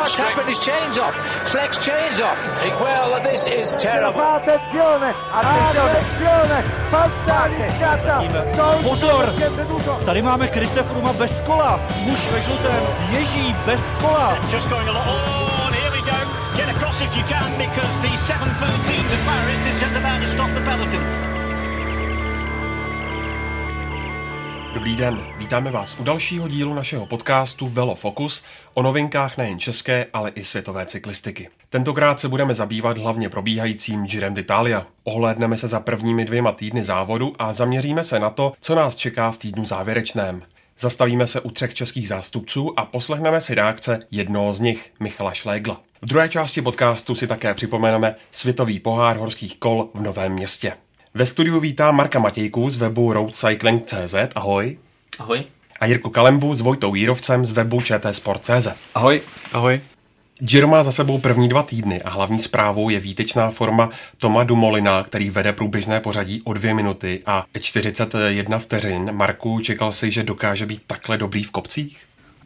what's happened? His chain's off. Flex chain's off. Well, this is terrible. Attenzione, attenzione, Pozor! Tady máme Krise Fruma bez kola. Muž ve žlutém ježí bez kola. Just going along. Oh, and here we go. Get across if you can because the 713 to Paris is just about to stop the peloton. Dobrý den, vítáme vás u dalšího dílu našeho podcastu Velo Focus o novinkách nejen české, ale i světové cyklistiky. Tentokrát se budeme zabývat hlavně probíhajícím Girem d'Italia. Ohlédneme se za prvními dvěma týdny závodu a zaměříme se na to, co nás čeká v týdnu závěrečném. Zastavíme se u třech českých zástupců a poslechneme si reakce jednoho z nich, Michala Šlégla. V druhé části podcastu si také připomeneme světový pohár horských kol v Novém městě. Ve studiu vítám Marka Matějku z webu roadcycling.cz. Ahoj. Ahoj. A Jirku Kalembu s Vojtou Jírovcem z webu čtsport.cz. Ahoj. Ahoj. Giro má za sebou první dva týdny a hlavní zprávou je výtečná forma Toma Dumolina, který vede průběžné pořadí o dvě minuty a 41 vteřin. Marku, čekal jsi, že dokáže být takhle dobrý v kopcích?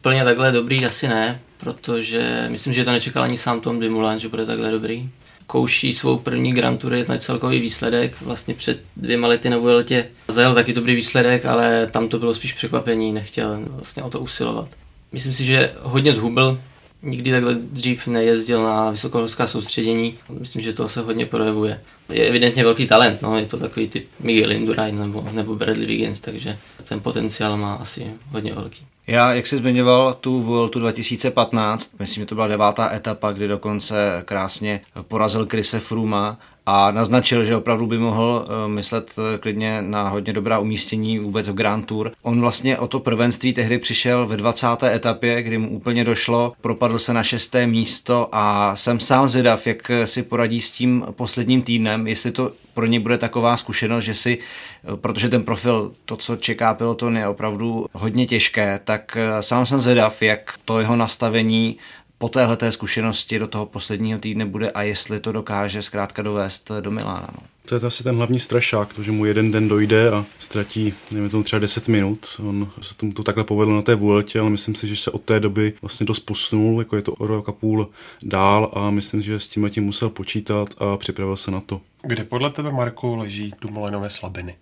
Plně takhle dobrý asi ne, protože myslím, že to nečekal ani sám Tom Dumoulin, že bude takhle dobrý kouší svou první Grand Tour na celkový výsledek. Vlastně před dvěma lety na Vueltě zajel taky dobrý výsledek, ale tam to bylo spíš překvapení, nechtěl vlastně o to usilovat. Myslím si, že hodně zhubil, nikdy takhle dřív nejezdil na vysokohorská soustředění. Myslím, že to se hodně projevuje. Je evidentně velký talent, no, je to takový typ Miguel Indurain nebo, nebo Bradley Wiggins, takže ten potenciál má asi hodně velký. Já, jak jsi zmiňoval tu Vueltu 2015, myslím, že to byla devátá etapa, kdy dokonce krásně porazil Krise Fruma a naznačil, že opravdu by mohl eh, myslet eh, klidně na hodně dobrá umístění vůbec v Grand Tour. On vlastně o to prvenství tehdy přišel ve 20. etapě, kdy mu úplně došlo, propadl se na šesté místo a jsem sám zvědav, jak si poradí s tím posledním týdnem, jestli to pro ně bude taková zkušenost, že si, eh, protože ten profil, to, co čeká peloton, je opravdu hodně těžké, tak sám jsem zvědav, jak to jeho nastavení po téhle té zkušenosti do toho posledního týdne bude a jestli to dokáže zkrátka dovést do Milána. No. To je asi ten hlavní strašák, to, že mu jeden den dojde a ztratí, nevím, tomu třeba 10 minut. On se tomu to takhle povedlo na té Vueltě, ale myslím si, že se od té doby vlastně dost posunul, jako je to o rok a půl dál a myslím, že s tím tím musel počítat a připravil se na to. Kde podle tebe, Marku, leží Dumoulinovi slabiny?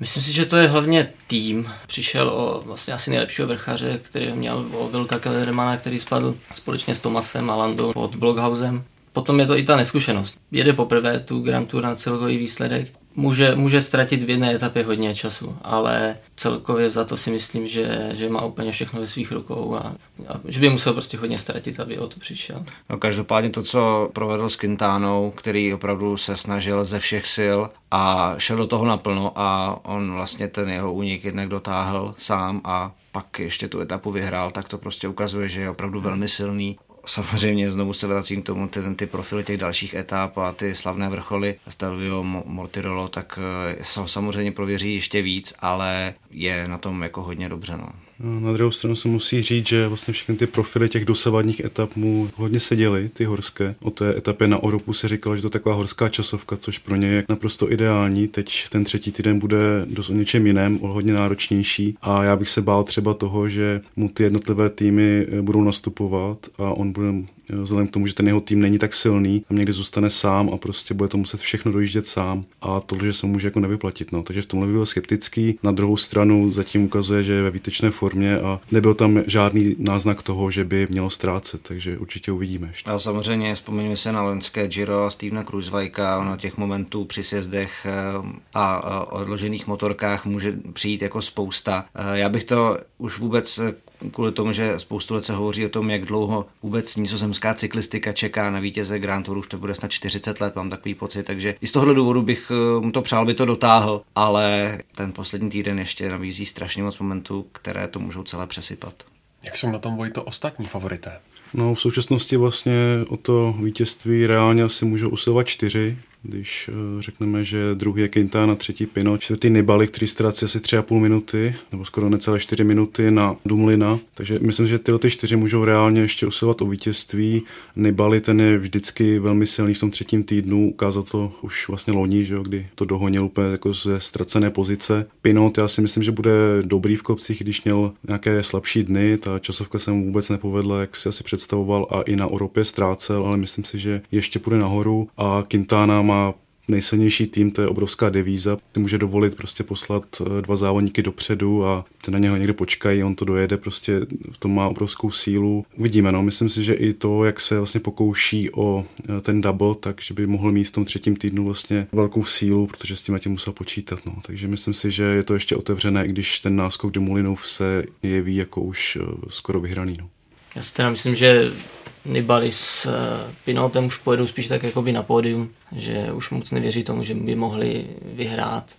Myslím si, že to je hlavně tým. Přišel o vlastně asi nejlepšího vrchaře, který měl o Vilka Kellermana, který spadl společně s Tomasem a Landou pod Blockhausem. Potom je to i ta neskušenost. Jede poprvé tu Grand Tour na celkový výsledek může, může ztratit v jedné etapě hodně času, ale celkově za to si myslím, že, že má úplně všechno ve svých rukou a, a že by musel prostě hodně ztratit, aby o to přišel. No, každopádně to, co provedl s Quintánou, který opravdu se snažil ze všech sil a šel do toho naplno a on vlastně ten jeho únik jednak dotáhl sám a pak ještě tu etapu vyhrál, tak to prostě ukazuje, že je opravdu velmi silný samozřejmě znovu se vracím k tomu, ty, ty profily těch dalších etap a ty slavné vrcholy Stelvio, Mortirolo, tak eh, samozřejmě prověří ještě víc, ale je na tom jako hodně dobře. No. Na druhou stranu se musí říct, že vlastně všechny ty profily těch dosavadních etap mu hodně seděly, ty horské. O té etapě na Oropu se říkalo, že to je taková horská časovka, což pro ně je naprosto ideální. Teď ten třetí týden bude dost o něčem jiném, o hodně náročnější a já bych se bál třeba toho, že mu ty jednotlivé týmy budou nastupovat a on bude vzhledem k tomu, že ten jeho tým není tak silný, a někdy zůstane sám a prostě bude to muset všechno dojíždět sám a to, že se může jako nevyplatit. No. Takže v tomhle by byl skeptický. Na druhou stranu zatím ukazuje, že je ve výtečné formě a nebyl tam žádný náznak toho, že by mělo ztrácet, takže určitě uvidíme. Ještě. A samozřejmě vzpomeňme se na loňské Giro a Stevena Kruzvajka, ono těch momentů při sjezdech eh, a odložených motorkách může přijít jako spousta. Eh, já bych to už vůbec kvůli tomu, že spoustu let se hovoří o tom, jak dlouho vůbec nizozemská cyklistika čeká na vítěze Grand Tour, už to bude snad 40 let, mám takový pocit, takže i z tohohle důvodu bych eh, mu to přál, by to dotáhl, ale ten poslední týden ještě nabízí strašně moc momentů, které to můžou celé přesypat. Jak jsou na tom Vojto ostatní favorité? No v současnosti vlastně o to vítězství reálně asi můžou usilovat čtyři. Když eh, řekneme, že druhý je Quintana, třetí Pino, čtvrtý Nibali, který ztrácí asi 3,5 minuty, nebo skoro necelé 4 minuty na Dumlina. Takže myslím, že tyhle ty čtyři můžou reálně ještě usilovat o vítězství. Nibali ten je vždycky velmi silný v tom třetím týdnu, ukázal to už vlastně loni, že jo, kdy to dohonil úplně jako ze ztracené pozice. Pinot, já si myslím, že bude dobrý v kopcích, když měl nějaké slabší dny, ta časovka se mu vůbec nepovedla, jak si asi představoval a i na Europě ztrácel, ale myslím si, že ještě půjde nahoru a Quintana má nejsilnější tým, to je obrovská devíza. Ty může dovolit prostě poslat eh, dva závodníky dopředu a ty na něho někde počkají, on to dojede, prostě v tom má obrovskou sílu. Uvidíme, no, myslím si, že i to, jak se vlastně pokouší o eh, ten double, takže by mohl mít v tom třetím týdnu vlastně velkou sílu, protože s tím tím musel počítat, no. Takže myslím si, že je to ještě otevřené, i když ten náskok do Mulinov se jeví jako už eh, skoro vyhraný, no. Já si teda myslím, že Nibali s eh, Pinotem už pojedou spíš tak jakoby na pódium, že už moc nevěří tomu, že by mohli vyhrát,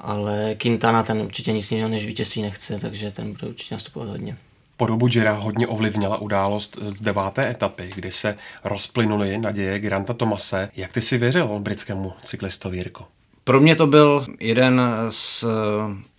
ale Quintana ten určitě nic jiného než vítězství nechce, takže ten bude určitě nastupovat hodně. Podobu Jira hodně ovlivnila událost z deváté etapy, kdy se rozplynuly naděje Granta Tomase. Jak ty si věřil britskému cyklistovi Jirko? Pro mě to byl jeden z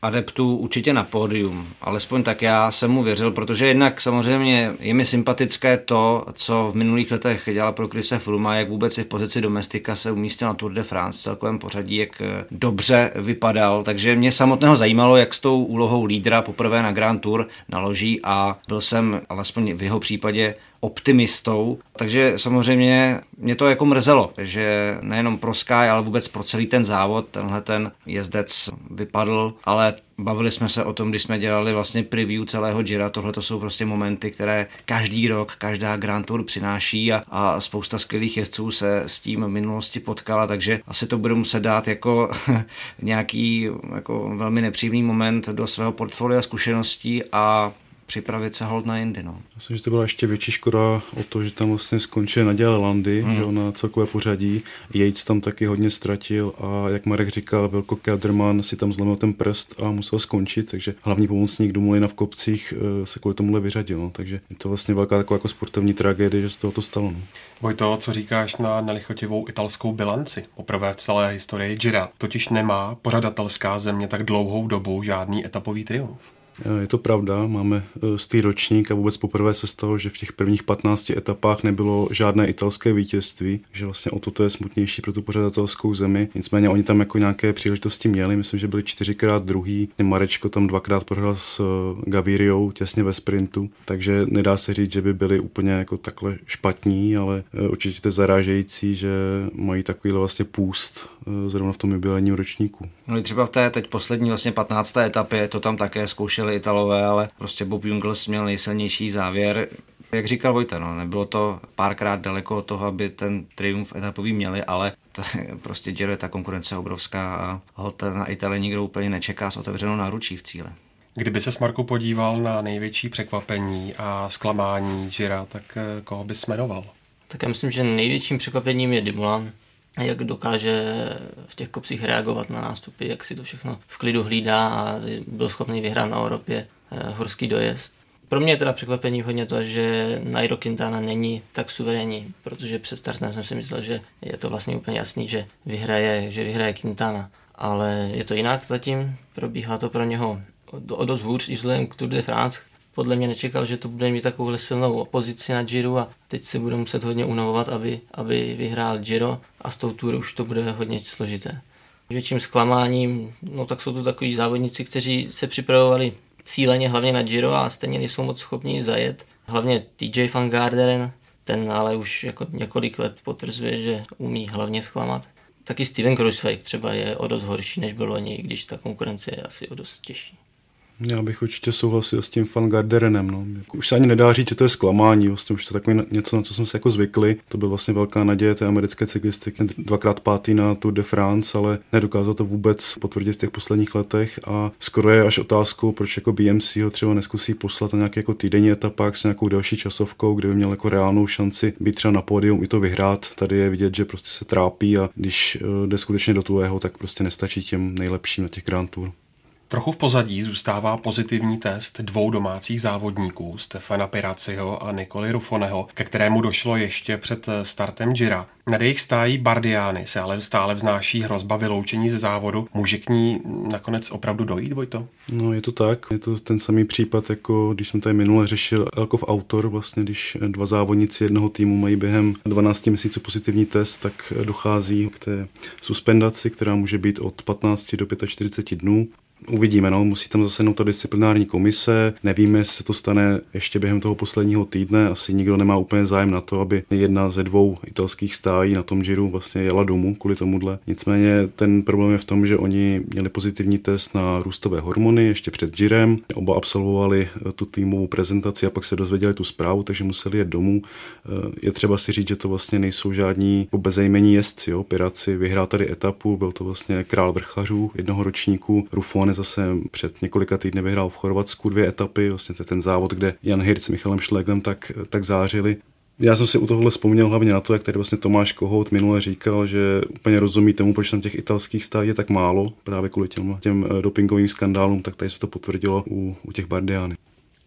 adeptů určitě na pódium. Alespoň tak já jsem mu věřil, protože jednak samozřejmě je mi sympatické to, co v minulých letech dělal pro Krise Fruma, jak vůbec i v pozici domestika se umístil na Tour de France v celkovém pořadí, jak dobře vypadal. Takže mě samotného zajímalo, jak s tou úlohou lídra poprvé na Grand Tour naloží a byl jsem alespoň v jeho případě optimistou, takže samozřejmě mě to jako mrzelo, že nejenom pro Sky, ale vůbec pro celý ten závod tenhle ten jezdec vypadl, ale Bavili jsme se o tom, když jsme dělali vlastně preview celého Jira. Tohle to jsou prostě momenty, které každý rok, každá Grand Tour přináší a, a spousta skvělých jezdců se s tím v minulosti potkala, takže asi to bude muset dát jako nějaký jako velmi nepříjemný moment do svého portfolia zkušeností a připravit se hold na jindy. No. Myslím, že to byla ještě větší škoda o to, že tam vlastně skončil Naděle Landy hmm. jo, na celkové pořadí. Yates tam taky hodně ztratil a jak Marek říkal, Velko Kelderman si tam zlomil ten prst a musel skončit, takže hlavní pomocník Dumulina v kopcích eh, se kvůli tomuhle vyřadil. No. Takže je to vlastně velká taková jako sportovní tragédie, že z toho to stalo. No. Vojto, co říkáš na nelichotivou italskou bilanci? Poprvé v celé historii Gira totiž nemá pořadatelská země tak dlouhou dobu žádný etapový triumf. Eh, je to pravda, máme eh, stý ročník a vůbec poprvé se stalo, že v těch prvních 15 etapách nebylo žádné italské vítězství, že vlastně o to to je smutnější pro tu pořadatelskou zemi. Nicméně oni tam jako nějaké příležitosti měli, myslím, že byli čtyřikrát druhý, Marečko tam dvakrát prohrál s eh, Gaviriou těsně ve sprintu, takže nedá se říct, že by byli úplně jako takhle špatní, ale určitě to je zarážející, že mají takovýhle vlastně půst zrovna v tom jubilejním ročníku. No třeba v té teď poslední vlastně 15. etapě to tam také zkoušeli chtěli Italové, ale prostě Bob Jungels měl nejsilnější závěr. Jak říkal Vojta, no, nebylo to párkrát daleko od toho, aby ten triumf etapový měli, ale to je, prostě Giro je ta konkurence obrovská a ho na Itálii nikdo úplně nečeká s otevřenou náručí v cíle. Kdyby se Marku podíval na největší překvapení a zklamání Gira, tak eh, koho bys jmenoval? Tak já myslím, že největším překvapením je Dimulan jak dokáže v těch kopcích reagovat na nástupy, jak si to všechno v klidu hlídá a byl schopný vyhrát na Evropě eh, horský dojezd. Pro mě je teda překvapení hodně to, že Nairo Quintana není tak suverénní, protože před startem jsem si myslel, že je to vlastně úplně jasný, že vyhraje, že vyhraje Quintana. Ale je to jinak zatím, probíhá to pro něho o dost hůř i vzhledem k Tour de France, podle mě nečekal, že to bude mít takovou silnou opozici na Giro a teď se bude muset hodně unavovat, aby, aby vyhrál Giro a s tou Tour už to bude hodně složité. Větším zklamáním, no tak jsou to takový závodníci, kteří se připravovali cíleně hlavně na Giro a stejně nejsou moc schopni zajet. Hlavně TJ van Garderen, ten ale už jako několik let potvrzuje, že umí hlavně zklamat. Taky Steven Kruiswijk třeba je o dost horší, než bylo loni, když ta konkurence je asi o dost těžší. Já bych určitě souhlasil s tím Fangarderenem. No. Jako už se ani nedá říct, že to je zklamání, vlastně už to je takový něco, na co jsme se jako zvykli. To byl vlastně velká naděje té americké cyklistiky, dvakrát pátý na Tour de France, ale nedokázal to vůbec potvrdit v těch posledních letech a skoro je až otázkou, proč jako BMC ho třeba neskusí poslat na nějaký jako týdenní etapák s nějakou další časovkou, kde by měl jako reálnou šanci být třeba na pódium i to vyhrát. Tady je vidět, že prostě se trápí a když eh, jde skutečně do tuhého, tak prostě nestačí těm nejlepším na těch Grand Tour. Trochu v pozadí zůstává pozitivní test dvou domácích závodníků, Stefana Piraciho a Nikoli Rufoneho, ke kterému došlo ještě před startem Gira. Nad jejich stájí Bardiány se ale stále vznáší hrozba vyloučení ze závodu. Může k ní nakonec opravdu dojít, Vojto? No je to tak, je to ten samý případ, jako když jsme tady minule řešil Elkov Autor, vlastně když dva závodníci jednoho týmu mají během 12 měsíců pozitivní test, tak dochází k té suspendaci, která může být od 15 do 45 dnů. Uvidíme, no, musí tam zase ta disciplinární komise. Nevíme, jestli se to stane ještě během toho posledního týdne. Asi nikdo nemá úplně zájem na to, aby jedna ze dvou italských stájí na tom Giro vlastně jela domů kvůli tomuhle. Nicméně ten problém je v tom, že oni měli pozitivní test na růstové hormony ještě před Girem. Oba absolvovali eh, tu týmovou prezentaci a pak se dozvěděli tu zprávu, takže museli jet domů. Eh, je třeba si říct, že to vlastně nejsou žádní bezejmení jezdci. Jo. Piraci tady etapu, byl to vlastně král vrchařů jednoho ročníku. Rufone zase před několika týdny vyhrál v Chorvatsku dvě etapy, vlastně to je ten závod, kde Jan Hirt s Michalem Šleglem tak, tak zářili. Já jsem si u tohohle vzpomněl hlavně na to, jak tady vlastně Tomáš Kohout minule říkal, že úplně rozumí tomu, proč tam těch italských stát je tak málo, právě kvůli těm, těm dopingovým skandálům, tak tady se to potvrdilo u, u těch Bardiány.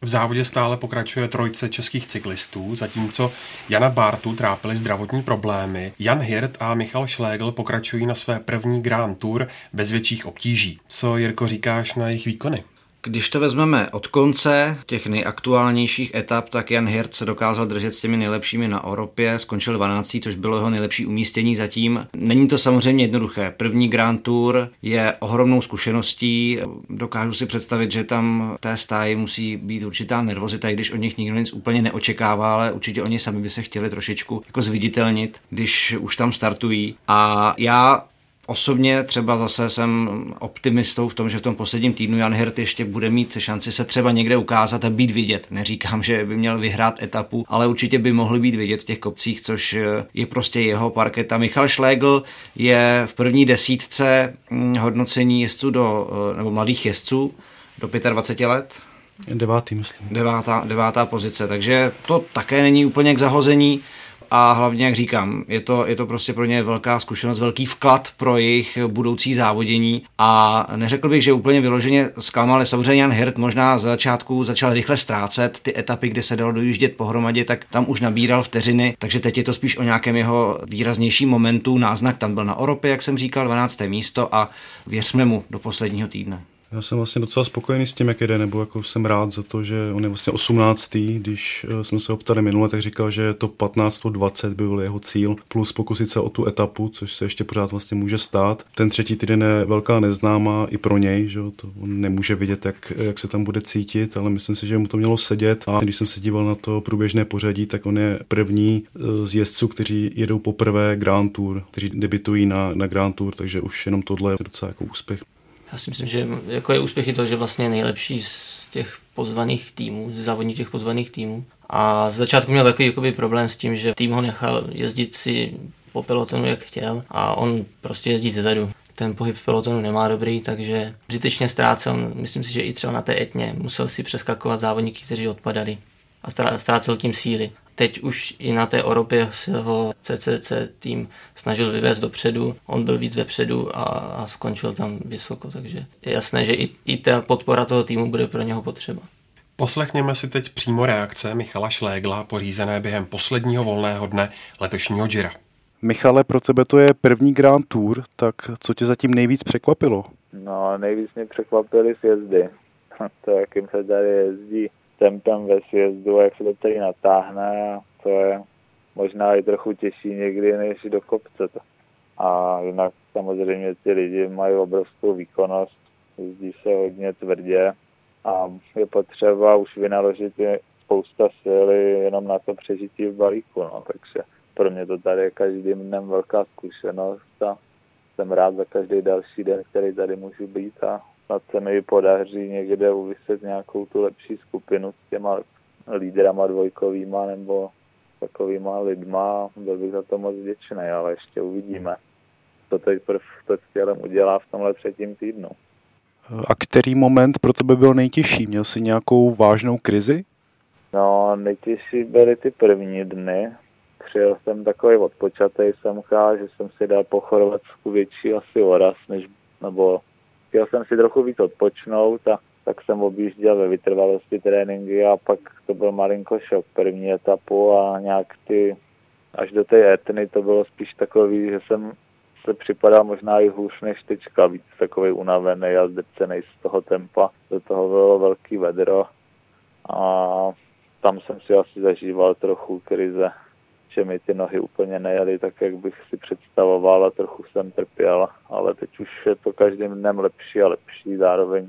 V závodě stále pokračuje trojce českých cyklistů, zatímco Jana Bartu trápily zdravotní problémy. Jan Hirt a Michal Šlégl pokračují na své první Grand Tour bez větších obtíží. Co, Jirko, říkáš na jejich výkony? Když to vezmeme od konce těch nejaktuálnějších etap, tak Jan Hirt se dokázal držet s těmi nejlepšími na Evropě, skončil 12. což bylo jeho nejlepší umístění zatím. Není to samozřejmě jednoduché. První Grand Tour je ohromnou zkušeností. Dokážu si představit, že tam té stáji musí být určitá nervozita, i když od nich nikdo nic úplně neočekává, ale určitě oni sami by se chtěli trošičku jako zviditelnit, když už tam startují. A já Osobně třeba zase jsem optimistou v tom, že v tom posledním týdnu Jan Hirt ještě bude mít šanci se třeba někde ukázat a být vidět. Neříkám, že by měl vyhrát etapu, ale určitě by mohli být vidět v těch kopcích, což je prostě jeho parketa. Michal Schlegel je v první desítce hm, hodnocení jezdců do, nebo mladých jezdců do 25 let. Devátý, myslím. Devátá, devátá pozice, takže to také není úplně k zahození a hlavně, jak říkám, je to, je to prostě pro ně velká zkušenost, velký vklad pro jejich budoucí závodění a neřekl bych, že úplně vyloženě zklamal, samozřejmě Jan Hirt možná z začátku začal rychle ztrácet ty etapy, kde se dalo dojíždět pohromadě, tak tam už nabíral vteřiny, takže teď je to spíš o nějakém jeho výraznějším momentu, náznak tam byl na Oropě, jak jsem říkal, 12. místo a věřme mu do posledního týdne. Já jsem vlastně docela spokojený s tím, jak jde, nebo jako jsem rád za to, že on je vlastně 18. Když eh, jsme se ho ptali minule, tak říkal, že to 15, 20 by byl jeho cíl, plus pokusit se o tu etapu, což se ještě pořád vlastně může stát. Ten třetí týden je velká neznámá i pro něj, že to on nemůže vidět, jak, jak se tam bude cítit, ale myslím si, že mu to mělo sedět. A když jsem se díval na to průběžné pořadí, tak on je první eh, z jezdců, kteří jedou poprvé Grand Tour, kteří debitují na, na Grand Tour, takže už jenom tohle je docela jako úspěch. Já si myslím, že jako je úspěch i to, že vlastně nejlepší z těch pozvaných týmů, z závodní těch pozvaných týmů. A z začátku měl takový jakoby, problém s tím, že tým ho nechal jezdit si po pelotonu, jak chtěl a on prostě jezdí zezadu. Ten pohyb v pelotonu nemá dobrý, takže zbytečně ztrácel, myslím si, že i třeba na té etně musel si přeskakovat závodníky, kteří odpadali a ztrácel tím síly. Teď už i na té Oropě se ho CCC tým snažil vyvést dopředu, on byl víc vepředu a, a skončil tam vysoko, takže je jasné, že i, i ta podpora toho týmu bude pro něho potřeba. Poslechněme si teď přímo reakce Michala Šlégla, pořízené během posledního volného dne letošního Gira. Michale, pro tebe to je první Grand Tour, tak co tě zatím nejvíc překvapilo? No, nejvíc mě překvapily sjezdy. To, jakým se tady jezdí tempem ve sjezdu, jak se to tady natáhne a to je možná i trochu těžší někdy než do kopce. To. A jinak samozřejmě ty lidi mají obrovskou výkonnost, jezdí se hodně tvrdě a je potřeba už vynaložit spousta síly jenom na to přežití v balíku. No. Takže pro mě to tady je každým dnem velká zkušenost a jsem rád za každý další den, který tady můžu být a snad se mi podaří někde uvyset nějakou tu lepší skupinu s těma lídrama dvojkovýma nebo takovýma lidma. Byl bych za to moc vděčný, ale ještě uvidíme, co teď prv to tělem udělá v tomhle třetím týdnu. A který moment pro tebe byl nejtěžší? Měl jsi nějakou vážnou krizi? No, nejtěžší byly ty první dny. Přijel jsem takový odpočatý semka, že jsem si dal po Chorvatsku větší asi oraz, než, nebo chtěl jsem si trochu víc odpočnout a tak jsem objížděl ve vytrvalosti tréninky a pak to byl malinko šok první etapu a nějak ty až do té etny to bylo spíš takový, že jsem se připadal možná i hůř než tečka, víc takový unavený a zdrcený z toho tempa. Do toho bylo velký vedro a tam jsem si asi zažíval trochu krize, že mi ty nohy úplně nejeli tak, jak bych si představoval a trochu jsem trpěl, ale teď už je to každým dnem lepší a lepší, zároveň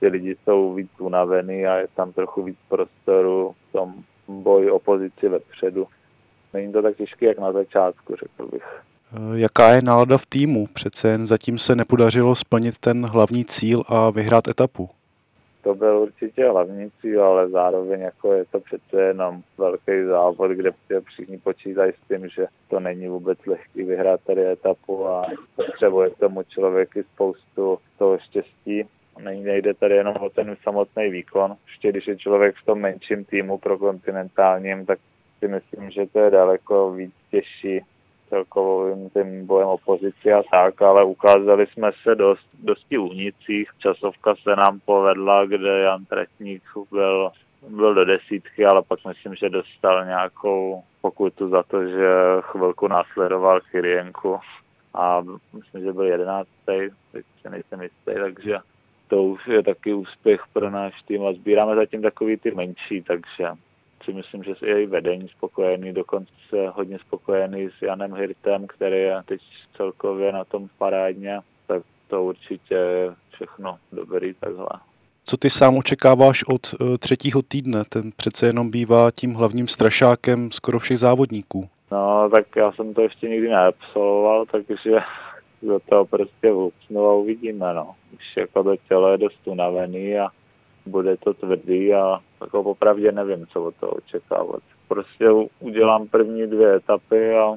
ty lidi jsou víc unavený a je tam trochu víc prostoru v tom boji o pozici vepředu. Není to tak těžké, jak na začátku, řekl bych. Jaká je nálada v týmu? Přece jen zatím se nepodařilo splnit ten hlavní cíl a vyhrát etapu. To byl určitě hlavní cíl, ale zároveň jako je to přece jenom velký závod, kde všichni počítají s tím, že to není vůbec lehký vyhrát tady etapu a potřebuje k tomu člověk i spoustu toho štěstí. Nejde tady jenom o ten samotný výkon. Ještě když je člověk v tom menším týmu pro kontinentálním, tak si myslím, že to je daleko víc těžší celkovým tím bojem opozici a tak, ale ukázali jsme se dost, dosti únicích. Časovka se nám povedla, kde Jan Tretník byl, byl do desítky, ale pak myslím, že dostal nějakou pokutu za to, že chvilku následoval Kyrienku a myslím, že byl jedenáctý, teď se nejsem jistý, takže to už je taky úspěch pro náš tým a sbíráme zatím takový ty menší, takže si myslím, že je i vedení spokojený, dokonce hodně spokojený s Janem Hirtem, který je teď celkově na tom parádně, tak to určitě je všechno dobrý takhle. Co ty sám očekáváš od uh, třetího týdne? Ten přece jenom bývá tím hlavním strašákem skoro všech závodníků. No, tak já jsem to ještě nikdy neabsolvoval, takže do toho prostě a uvidíme, no. Už jako to tělo je dost unavený a bude to tvrdý a jako popravdě nevím, co od toho očekávat. Prostě udělám první dvě etapy a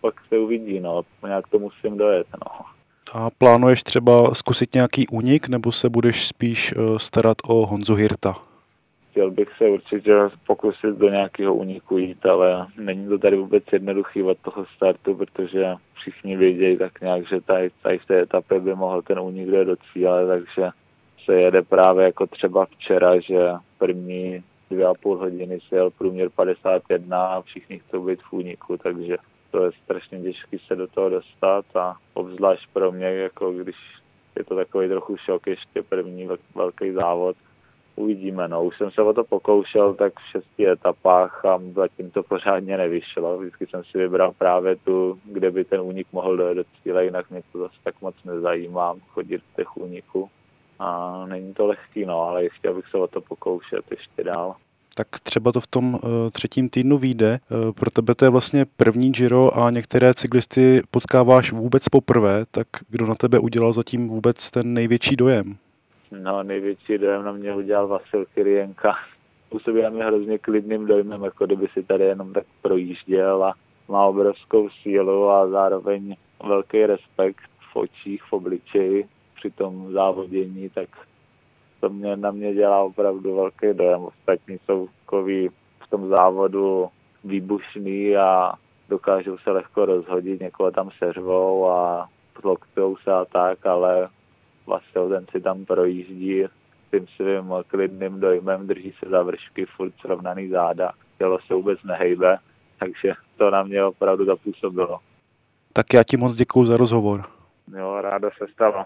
pak se uvidí, no. Nějak to musím dojet, no. A plánuješ třeba zkusit nějaký únik, nebo se budeš spíš uh, starat o Honzu Hirta? Chtěl bych se určitě pokusit do nějakého úniku jít, ale není to tady vůbec jednoduchý od toho startu, protože všichni vědějí tak nějak, že tady, tady v té etapě by mohl ten únik jít do cíle, takže se jede právě jako třeba včera, že první dvě a půl hodiny si jel průměr 51 a všichni chcou být v úniku, takže to je strašně těžké se do toho dostat a obzvlášť pro mě, jako když je to takový trochu šok, ještě první velký závod. Uvidíme, no. Už jsem se o to pokoušel tak v šesti etapách a zatím to pořádně nevyšlo. Vždycky jsem si vybral právě tu, kde by ten únik mohl dojet do cíle, jinak mě to zase tak moc nezajímá chodit v těch úniků a není to lehký, no, ale chtěl bych se o to pokoušet ještě dál. Tak třeba to v tom uh, třetím týdnu vyjde. Uh, pro tebe to je vlastně první Giro a některé cyklisty potkáváš vůbec poprvé, tak kdo na tebe udělal zatím vůbec ten největší dojem? No, největší dojem na mě udělal Vasil Kyrienka. Působí na mě hrozně klidným dojmem, jako kdyby si tady jenom tak projížděl a má obrovskou sílu a zároveň velký respekt v očích, v obličeji při tom závodění, tak to mě, na mě dělá opravdu velký dojem. Ostatní jsou takový v tom závodu výbušný a dokážou se lehko rozhodit, někoho tam seřvou a tloktou se a tak, ale vlastně ten si tam projíždí tím svým klidným dojmem, drží se za vršky, furt srovnaný záda, tělo se vůbec nehejbe, takže to na mě opravdu zapůsobilo. Tak já ti moc děkuji za rozhovor. Jo, ráda se stala.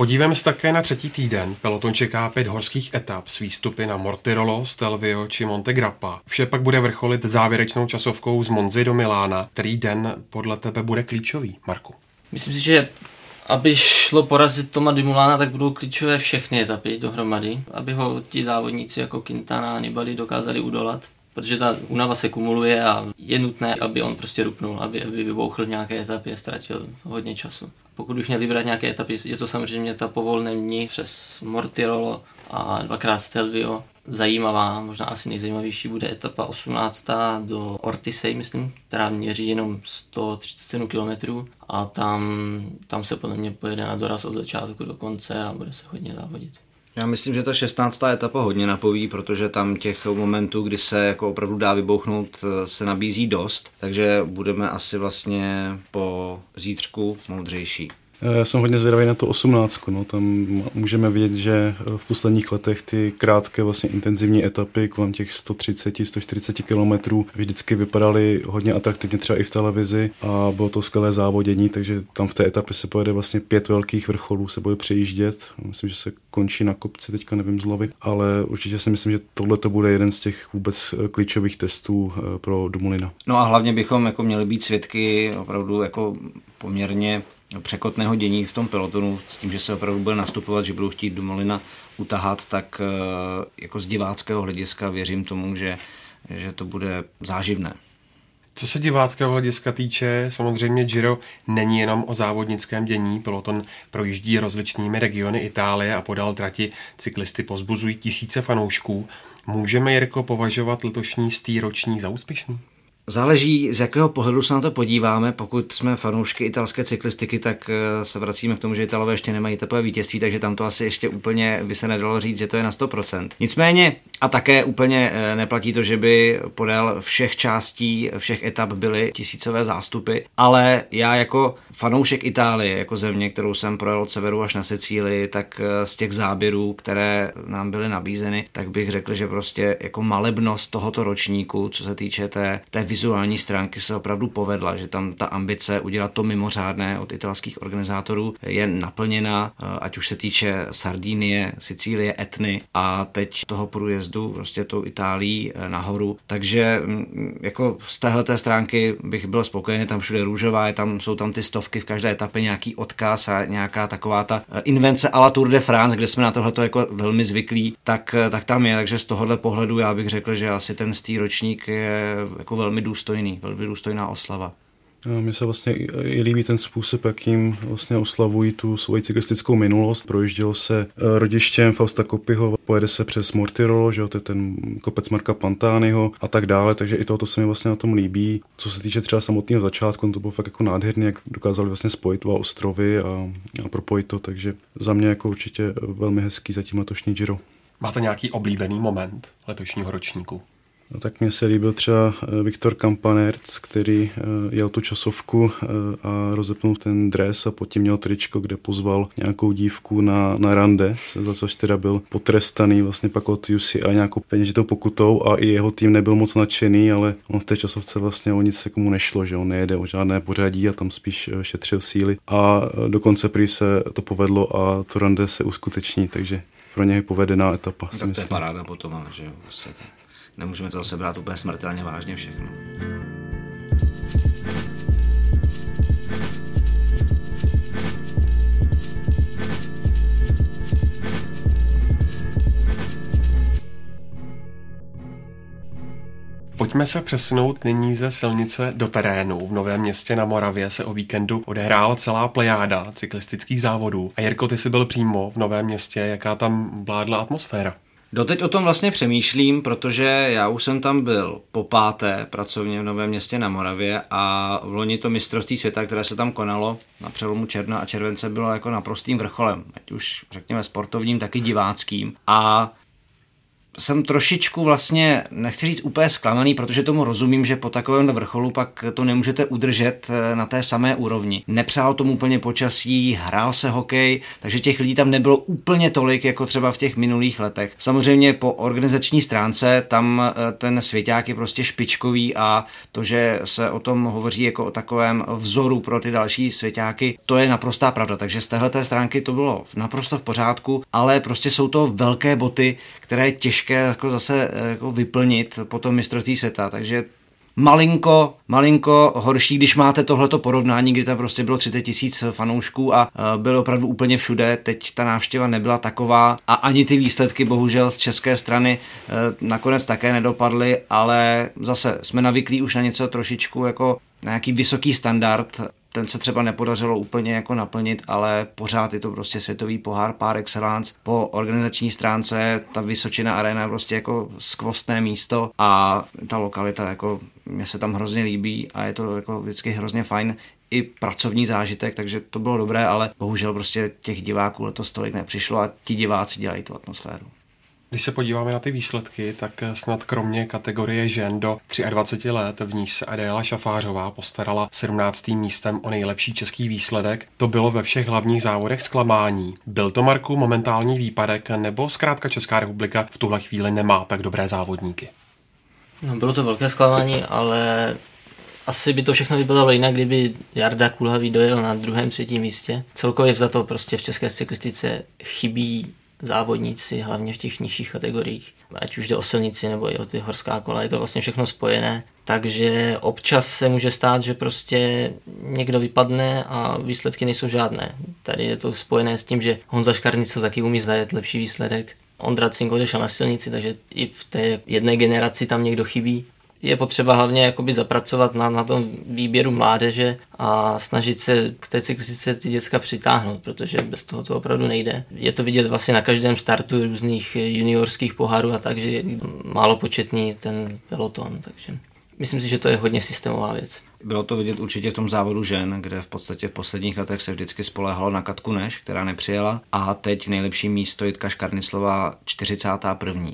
Podívejme se také na třetí týden. Peloton čeká pět horských etap s výstupy na Mortirolo, Stelvio či Monte Grappa. Vše pak bude vrcholit závěrečnou časovkou z Monzy do Milána. Který den podle tebe bude klíčový, Marku? Myslím si, že aby šlo porazit Toma Dimulána, tak budou klíčové všechny etapy dohromady, aby ho ti závodníci jako Quintana a Nibali dokázali udolat protože ta únava se kumuluje a je nutné, aby on prostě rupnul, aby, aby vybouchl nějaké etapy a ztratil hodně času. Pokud bych měl vybrat nějaké etapy, je to samozřejmě ta povolné dní přes Mortirolo a dvakrát Stelvio. Zajímavá, možná asi nejzajímavější bude etapa 18. do Ortisej, myslím, která měří jenom 137 km a tam, tam se podle mě pojede na doraz od začátku do konce a bude se hodně závodit. Já myslím, že ta 16. etapa hodně napoví, protože tam těch momentů, kdy se jako opravdu dá vybouchnout, se nabízí dost, takže budeme asi vlastně po zítřku moudřejší. Já jsem hodně zvědavý na to 18. No. Tam můžeme vidět, že v posledních letech ty krátké vlastně intenzivní etapy kolem těch 130-140 kilometrů vždycky vypadaly hodně atraktivně třeba i v televizi a bylo to skvělé závodění, takže tam v té etapě se pojede vlastně pět velkých vrcholů, se bude přejíždět. Myslím, že se končí na kopci, teďka nevím z hlavy, ale určitě si myslím, že tohle to bude jeden z těch vůbec klíčových testů eh, pro Dumulina. No a hlavně bychom jako měli být svědky opravdu jako poměrně překotného dění v tom pelotonu, s tím, že se opravdu bude nastupovat, že budou chtít Dumolina utahat, tak eh, jako z diváckého hlediska věřím tomu, že, že to bude záživné. Co se diváckého hlediska týče, samozřejmě Giro není jenom o závodnickém dění. Peloton projíždí rozličnými regiony Itálie a podal trati cyklisty pozbuzují tisíce fanoušků. Můžeme, Jirko, považovat letošní stý roční za úspěšný? Záleží, z jakého pohledu se na to podíváme. Pokud jsme fanoušky italské cyklistiky, tak eh, se vracíme k tomu, že Italové ještě nemají teplé vítězství, takže tam to asi ještě úplně by se nedalo říct, že to je na 100%. Nicméně, a také úplně eh, neplatí to, že by podél všech částí, všech etap byly tisícové zástupy, ale já jako fanoušek Itálie, jako země, kterou jsem projel od severu až na Sicílii, tak eh, z těch záběrů, které nám byly nabízeny, tak bych řekl, že prostě jako malebnost tohoto ročníku, co se týče té, té vizuální stránky se opravdu povedla, že tam ta ambice udělat to mimořádné od italských organizátorů je naplněna, eh, ať už se týče Sardinie, Sicílie, Etny a teď toho průjezdu prostě tou Itálií eh, nahoru. Takže mm, jako z téhle stránky bych byl spokojený, tam všude růžová, je tam, jsou tam ty stovky v každé etapě, nějaký odkaz a nějaká taková ta eh, invence a la Tour de France, kde jsme na tohle jako velmi zvyklí, tak, tak tam je. Takže z tohohle pohledu já bych řekl, že asi ten stý ročník je jako velmi důstojný, velmi důstojná oslava. Mně se vlastně i líbí ten způsob, jakým vlastně oslavují tu svoji cyklistickou minulost. Projíždělo se e, rodištěm Fausta Kopyho, pojede se přes Mortirolo, že jo, to je ten kopec Marka Pantányho a tak dále, takže i tohoto se mi vlastně na tom líbí. Co se týče třeba samotného začátku, to bylo fakt jako nádherné, jak dokázali vlastně spojit dva ostrovy a, a propojit to, takže za mě jako určitě velmi hezký zatím letošní Giro. Máte nějaký oblíbený moment letošního ročníku? No, tak mně se líbil třeba eh, Viktor Kampanerc, který eh, jel tu časovku eh, a rozepnul ten dres a potom měl tričko, kde pozval nějakou dívku na, na rande, za což teda byl potrestaný vlastně pak od UCI a nějakou peněžitou pokutou a i jeho tým nebyl moc nadšený, ale on v té časovce vlastně o nic se komu nešlo, že on nejede o žádné pořadí a tam spíš šetřil síly a dokonce prý se to povedlo a to rande se uskuteční, takže pro něj povedená etapa. Tak to je paráda potom, že jo, vlastně nemůžeme to zase brát úplně smrtelně vážně všechno. Pojďme se přesunout nyní ze silnice do terénu. V Novém městě na Moravě se o víkendu odehrála celá plejáda cyklistických závodů. A Jirko, ty jsi byl přímo v Novém městě, jaká tam vládla atmosféra? Doteď o tom vlastně přemýšlím, protože já už jsem tam byl po páté pracovně v Novém městě na Moravě a v loni to mistrovství světa, které se tam konalo na přelomu června a července, bylo jako naprostým vrcholem, ať už řekněme sportovním, tak i diváckým. A jsem trošičku vlastně, nechci říct úplně zklamaný, protože tomu rozumím, že po takovém vrcholu pak to nemůžete udržet eh, na té samé úrovni. Nepřál tomu úplně počasí, hrál se hokej, takže těch lidí tam nebylo úplně tolik, jako třeba v těch minulých letech. Samozřejmě po organizační stránce tam eh, ten svěťák je prostě špičkový a to, že se o tom hovoří jako o takovém vzoru pro ty další svěťáky, to je naprostá pravda. Takže z téhle stránky to bylo naprosto v pořádku, ale prostě jsou to velké boty, které těžké těžké jako zase eh, jako vyplnit po tom mistrovství světa, takže malinko, malinko horší, když máte tohleto porovnání, kdy tam prostě bylo 30 tisíc fanoušků a eh, bylo opravdu úplně všude. Teď ta návštěva nebyla taková a ani ty výsledky bohužel z české strany eh, nakonec také nedopadly, ale zase jsme navyklí už na něco trošičku jako na nějaký vysoký standard ten se třeba nepodařilo úplně jako naplnit, ale pořád je to prostě světový pohár par excellence. Po organizační stránce ta Vysočina arena je prostě jako skvostné místo a ta lokalita jako mě se tam hrozně líbí a je to jako vždycky hrozně fajn i pracovní zážitek, takže to bylo dobré, ale bohužel prostě těch diváků letos tolik nepřišlo a ti diváci dělají tu atmosféru. Když se podíváme na ty výsledky, tak snad kromě kategorie žen do 23 let, v níž se Adéla Šafářová postarala 17. místem o nejlepší český výsledek, to bylo ve všech hlavních závodech zklamání. Byl to, Marku, momentální výpadek, nebo zkrátka Česká republika v tuhle chvíli nemá tak dobré závodníky? No, bylo to velké zklamání, ale asi by to všechno vypadalo jinak, kdyby Jarda Kulhavý dojel na druhém, třetím místě. Celkově za to prostě v české cyklistice chybí závodníci, hlavně v těch nižších kategoriích. Ať už jde o silnici nebo i o ty horská kola, je to vlastně všechno spojené. Takže občas se může stát, že prostě někdo vypadne a výsledky nejsou žádné. Tady je to spojené s tím, že Honza Škarnicl taky umí zajet lepší výsledek. Ondra Cink odešel na silnici, takže i v té jedné generaci tam někdo chybí je potřeba hlavně jakoby zapracovat na, na tom výběru mládeže a snažit se k té cyklistice ty děcka přitáhnout, protože bez toho to opravdu nejde. Je to vidět vlastně na každém startu různých juniorských pohárů a tak, že je málo početný ten peloton, takže myslím si, že to je hodně systémová věc. Bylo to vidět určitě v tom závodu žen, kde v podstatě v posledních letech se vždycky spolehalo na Katku Neš, která nepřijela a teď nejlepší místo Jitka Škarnislová 41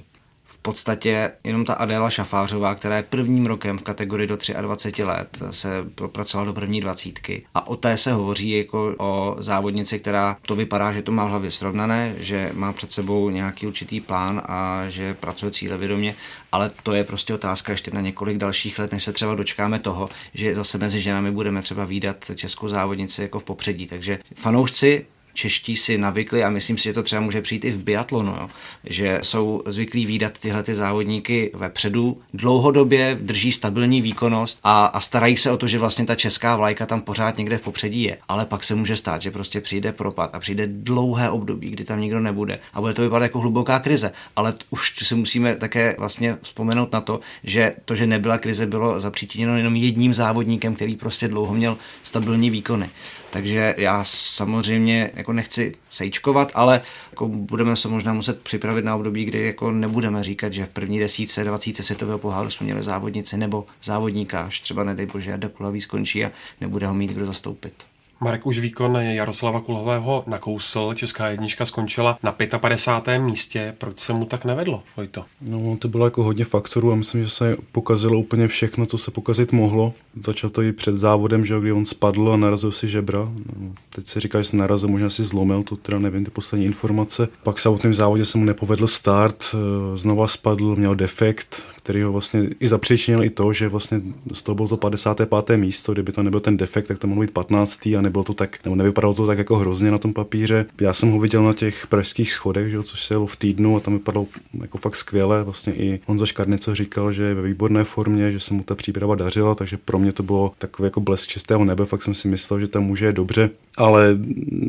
podstatě jenom ta Adéla Šafářová, která je prvním rokem v kategorii do 23 let, se propracovala do první dvacítky. A o té se hovoří jako o závodnici, která to vypadá, že to má v hlavě srovnané, že má před sebou nějaký určitý plán a že pracuje cílevědomě, ale to je prostě otázka ještě na několik dalších let, než se třeba dočkáme toho, že zase mezi ženami budeme třeba výdat českou závodnici jako v popředí. Takže fanoušci čeští si navykli a myslím si, že to třeba může přijít i v biatlonu, jo? že jsou zvyklí výdat tyhle ty závodníky vepředu, dlouhodobě drží stabilní výkonnost a, a starají se o to, že vlastně ta česká vlajka tam pořád někde v popředí je. Ale pak se může stát, že prostě přijde propad a přijde dlouhé období, kdy tam nikdo nebude a bude to vypadat jako hluboká krize. Ale už si musíme také vlastně vzpomenout na to, že to, že nebyla krize, bylo zapříčiněno jenom jedním závodníkem, který prostě dlouho měl stabilní výkony. Takže já samozřejmě jako nechci sejčkovat, ale jako budeme se možná muset připravit na období, kdy jako nebudeme říkat, že v první desíce, dvacíce světového poháru jsme měli závodnice nebo závodníka, až třeba nedej bože Jarda skončí a nebude ho mít kdo zastoupit. Marek už výkon Jaroslava Kulového nakousl, Česká jednička skončila na 55. místě. Proč se mu tak nevedlo, Vojto? No, to bylo jako hodně faktorů a myslím, že se pokazilo úplně všechno, co se pokazit mohlo. Začal to i před závodem, že kdy on spadl a narazil si žebra. No, teď se říká, že se narazil, možná si zlomil, to teda nevím, ty poslední informace. Pak v samotném závodě se mu nepovedl start, eh, znova spadl, měl defekt, který ho vlastně i zapříčinil i to, že vlastně z toho bylo to 55. místo, kdyby to nebyl ten defekt, tak to mohlo být 15. a nebylo to tak, nebo nevypadalo to tak jako hrozně na tom papíře. Já jsem ho viděl na těch pražských schodech, že, což se jelo v týdnu a tam vypadalo jako fakt skvěle. Vlastně i Honza Škarnico říkal, že je ve výborné formě, že se mu ta příprava dařila, takže pro mě to bylo takové jako blesk čistého nebe, fakt jsem si myslel, že tam může dobře, ale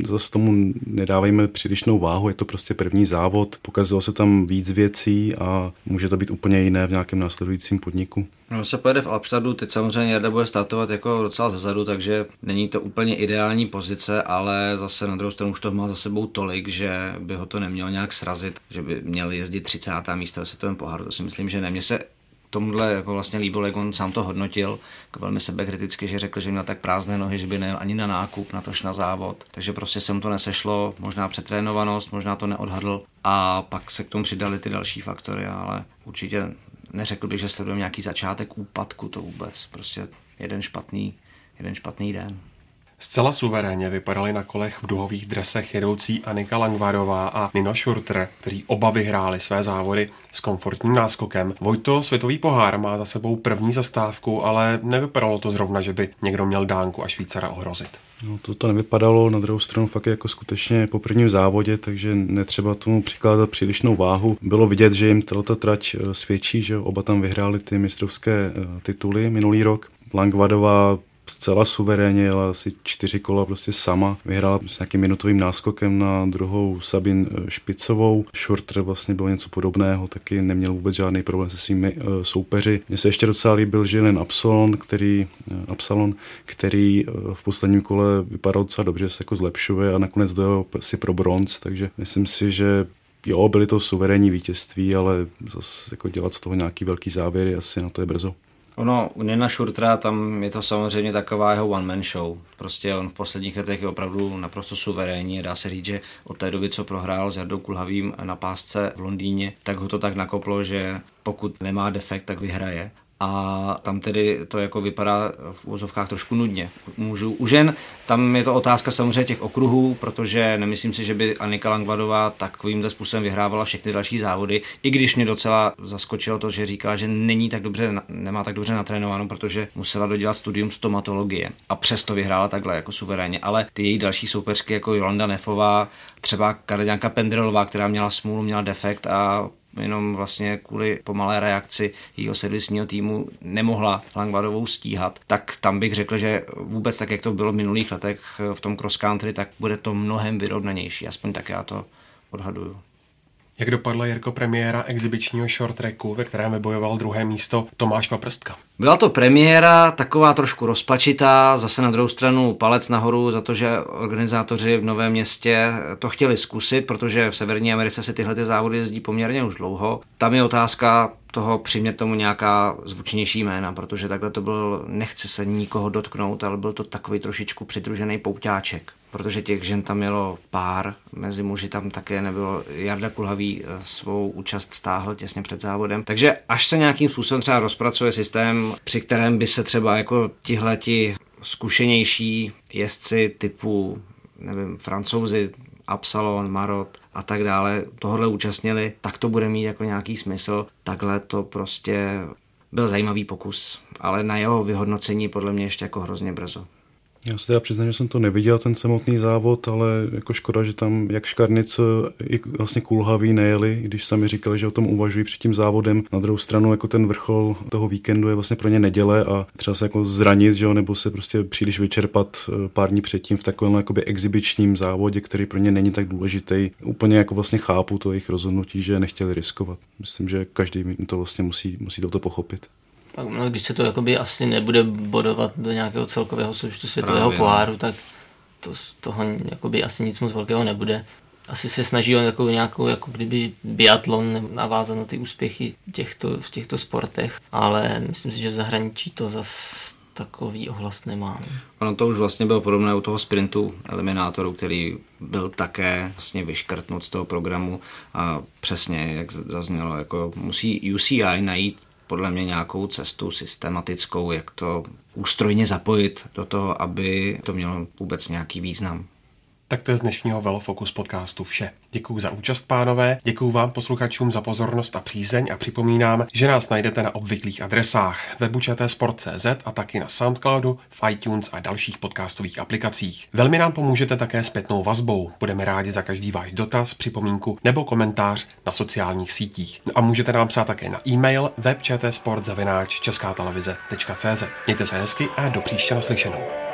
zase tomu nedávejme přílišnou váhu, je to prostě první závod, pokazilo se tam víc věcí a může to být úplně jiné v nějakém následujícím podniku. No, se pojede v Alpstadu, teď samozřejmě Jarda bude startovat jako docela zezadu, takže není to úplně ideální pozice, ale zase na druhou stranu už to má za sebou tolik, že by ho to nemělo nějak srazit, že by měl jezdit 30. místo ve světovém poháru. To si myslím, že ne. Mně se tomuhle jako vlastně líbilo, jak on sám to hodnotil, jako velmi sebekriticky, že řekl, že měl tak prázdné nohy, že by nejel ani na nákup, na tož na závod. Takže prostě se mu to nesešlo, možná přetrénovanost, možná to neodhadl a pak se k tomu přidali ty další faktory, ale určitě neřekl bych, že sledujeme nějaký začátek úpadku, to vůbec. Prostě jeden špatný, jeden špatný den. Zcela suverénně vypadali na kolech v duhových dresech jedoucí Anika Langvarová a Nino Schurter, kteří oba vyhráli své závody s komfortním náskokem. Vojto světový pohár má za sebou první zastávku, ale nevypadalo to zrovna, že by někdo měl dánku a Švýcara ohrozit. No, to to nevypadalo, na druhou stranu fakt jako skutečně po prvním závodě, takže netřeba tomu přikládat přílišnou váhu. Bylo vidět, že jim tato trať eh, svědčí, že oba tam vyhráli ty mistrovské eh, tituly minulý rok. Langvadová zcela suverénně, jela asi čtyři kola prostě sama. Vyhrála s nějakým minutovým náskokem na druhou Sabin eh, Špicovou. Shorter vlastně byl něco podobného, taky neměl vůbec žádný problém se svými uh, soupeři. Mně se ještě docela líbil Žilen Absalon, který, uh, Absalon, který uh, v posledním kole vypadal docela dobře, se jako zlepšuje a nakonec dojel si pro bronz, takže myslím si, že jo, byly to suverénní vítězství, ale zase jako dělat z toho nějaký velký závěr, asi na to je brzo. Ono, u Nina Šurtra, tam je to samozřejmě taková jeho one-man show. Prostě on v posledních letech je opravdu naprosto suverénní. Dá se říct, že od té doby, co prohrál s Jardou Kulhavým na pásce v Londýně, tak ho to tak nakoplo, že pokud nemá defekt, tak vyhraje a tam tedy to jako vypadá v úzovkách trošku nudně. Můžu, u žen tam je to otázka samozřejmě těch okruhů, protože nemyslím si, že by Anika Langvadová takovýmhle způsobem vyhrávala všechny další závody, i když mě docela zaskočilo to, že říkala, že není tak dobře, nemá tak dobře natrénováno, protože musela dodělat studium stomatologie a přesto vyhrála takhle jako suverénně, ale ty její další soupeřky jako Jolanda Nefová, třeba Kanaděnka Pendrelová, která měla smůlu, měla defekt a jenom vlastně kvůli pomalé reakci jeho servisního týmu nemohla Langvadovou stíhat, tak tam bych řekl, že vůbec tak, jak to bylo v minulých letech v tom cross country, tak bude to mnohem vyrovnanější, aspoň tak já to odhaduju. Jak dopadla Jirko premiéra exibičního short tracku, ve kterém bojoval druhé místo Tomáš Paprstka? Byla to premiéra, taková trošku rozpačitá, zase na druhou stranu palec nahoru za to, že organizátoři v Novém městě to chtěli zkusit, protože v Severní Americe se tyhle ty závody jezdí poměrně už dlouho. Tam je otázka toho přimět tomu nějaká zvučnější jména, protože takhle to byl, nechci se nikoho dotknout, ale byl to takový trošičku přidružený pouťáček protože těch žen tam mělo pár, mezi muži tam také nebylo. Jarda Kulhavý eh, svou účast stáhl těsně před závodem. Takže až se nějakým způsobem třeba rozpracuje systém, při kterém by se třeba jako tihleti zkušenější jezdci typu, nevím, francouzi, Absalon, Marot a tak dále tohle účastnili, tak to bude mít jako nějaký smysl. Takhle to prostě byl zajímavý pokus, ale na jeho vyhodnocení podle mě ještě jako hrozně brzo. Já se teda přiznám, že jsem to neviděl, ten samotný závod, ale jako škoda, že tam jak Škarnic i vlastně Kulhavý nejeli, když sami říkali, že o tom uvažují před tím závodem. Na druhou stranu jako ten vrchol toho víkendu je vlastně pro ně neděle a třeba se jako zranit, že jo, nebo se prostě příliš vyčerpat eh, pár dní předtím v takovém jakoby exibičním závodě, který pro ně není tak důležitý. Úplně jako vlastně chápu to jejich rozhodnutí, že nechtěli riskovat. Myslím, že každý to vlastně musí, musí toto pochopit. No, když se to jakoby asi nebude bodovat do nějakého celkového součtu světového Právě, no. poháru, tak to z toho jakoby asi nic moc velkého nebude. Asi se snaží o jako nějakou jako kdyby biatlon navázat na ty úspěchy těchto, v těchto sportech, ale myslím si, že v zahraničí to zas takový ohlas nemá. Ono to už vlastně bylo podobné u toho sprintu eliminátoru, který byl také vlastně vyškrtnut z toho programu a přesně, jak zaznělo, jako musí UCI najít podle mě nějakou cestu systematickou, jak to ústrojně zapojit do toho, aby to mělo vůbec nějaký význam. Tak to je z dnešního Velofocus podcastu vše. Děkuji za účast, pánové, děkuji vám posluchačům za pozornost a přízeň a připomínám, že nás najdete na obvyklých adresách webu Sport.cz a taky na Soundcloudu, v iTunes a dalších podcastových aplikacích. Velmi nám pomůžete také zpětnou vazbou. Budeme rádi za každý váš dotaz, připomínku nebo komentář na sociálních sítích. No a můžete nám psát také na e-mail webčtsport.cz. Mějte se hezky a do příště naslyšenou.